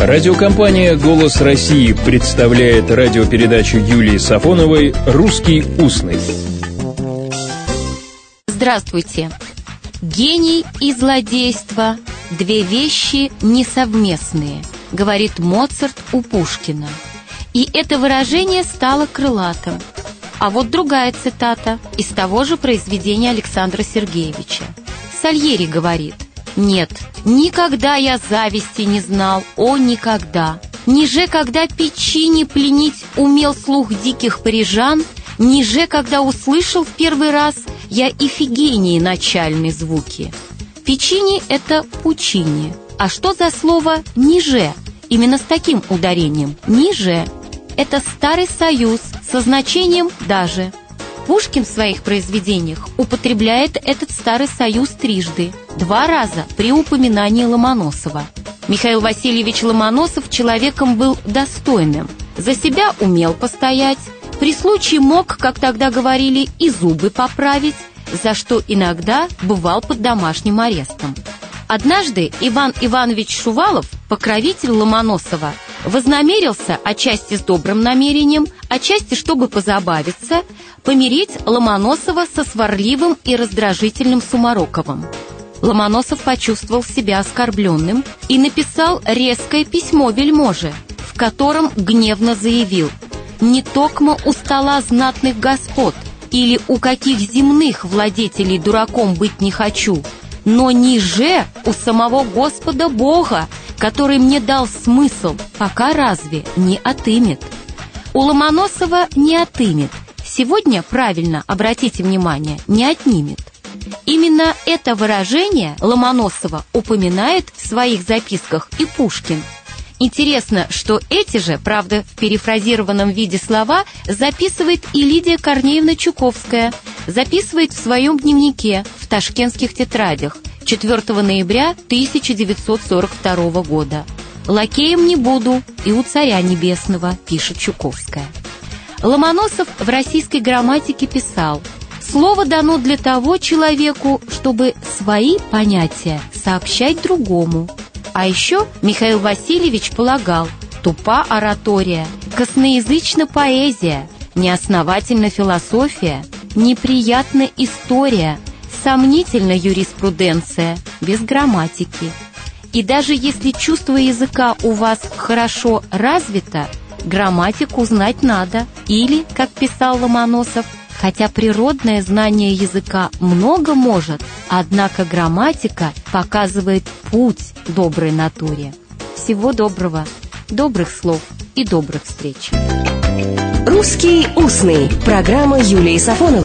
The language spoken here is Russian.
Радиокомпания «Голос России» представляет радиопередачу Юлии Сафоновой «Русский устный». Здравствуйте. Гений и злодейство – две вещи несовместные, говорит Моцарт у Пушкина. И это выражение стало крылатым. А вот другая цитата из того же произведения Александра Сергеевича. Сальери говорит – нет, никогда я зависти не знал, о, никогда. Ниже, когда печи пленить умел слух диких парижан, Ниже, когда услышал в первый раз я Ифигении начальные звуки. Печини — это пучини. А что за слово «ниже»? Именно с таким ударением. «Ниже» — это старый союз со значением «даже». Пушкин в своих произведениях употребляет этот старый союз трижды, два раза при упоминании Ломоносова. Михаил Васильевич Ломоносов человеком был достойным, за себя умел постоять, при случае мог, как тогда говорили, и зубы поправить, за что иногда бывал под домашним арестом. Однажды Иван Иванович Шувалов, покровитель Ломоносова, вознамерился, отчасти с добрым намерением, отчасти, чтобы позабавиться, помирить Ломоносова со сварливым и раздражительным Сумароковым. Ломоносов почувствовал себя оскорбленным и написал резкое письмо вельможе, в котором гневно заявил «Не токмо у стола знатных господ или у каких земных владетелей дураком быть не хочу, но ниже у самого Господа Бога, который мне дал смысл, пока разве не отымет. У Ломоносова не отымет. Сегодня, правильно, обратите внимание, не отнимет. Именно это выражение Ломоносова упоминает в своих записках и Пушкин. Интересно, что эти же, правда, в перефразированном виде слова записывает и Лидия Корнеевна Чуковская, записывает в своем дневнике в ташкентских тетрадях – 4 ноября 1942 года. «Лакеем не буду и у царя небесного», пишет Чуковская. Ломоносов в российской грамматике писал «Слово дано для того человеку, чтобы свои понятия сообщать другому». А еще Михаил Васильевич полагал «Тупа оратория, косноязычна поэзия, неосновательна философия, неприятна история, Сомнительна юриспруденция, без грамматики. И даже если чувство языка у вас хорошо развито, грамматику знать надо. Или, как писал Ломоносов, хотя природное знание языка много может, однако грамматика показывает путь доброй натуре. Всего доброго, добрых слов и добрых встреч. «Русский устный» – программа Юлии Сафоновой.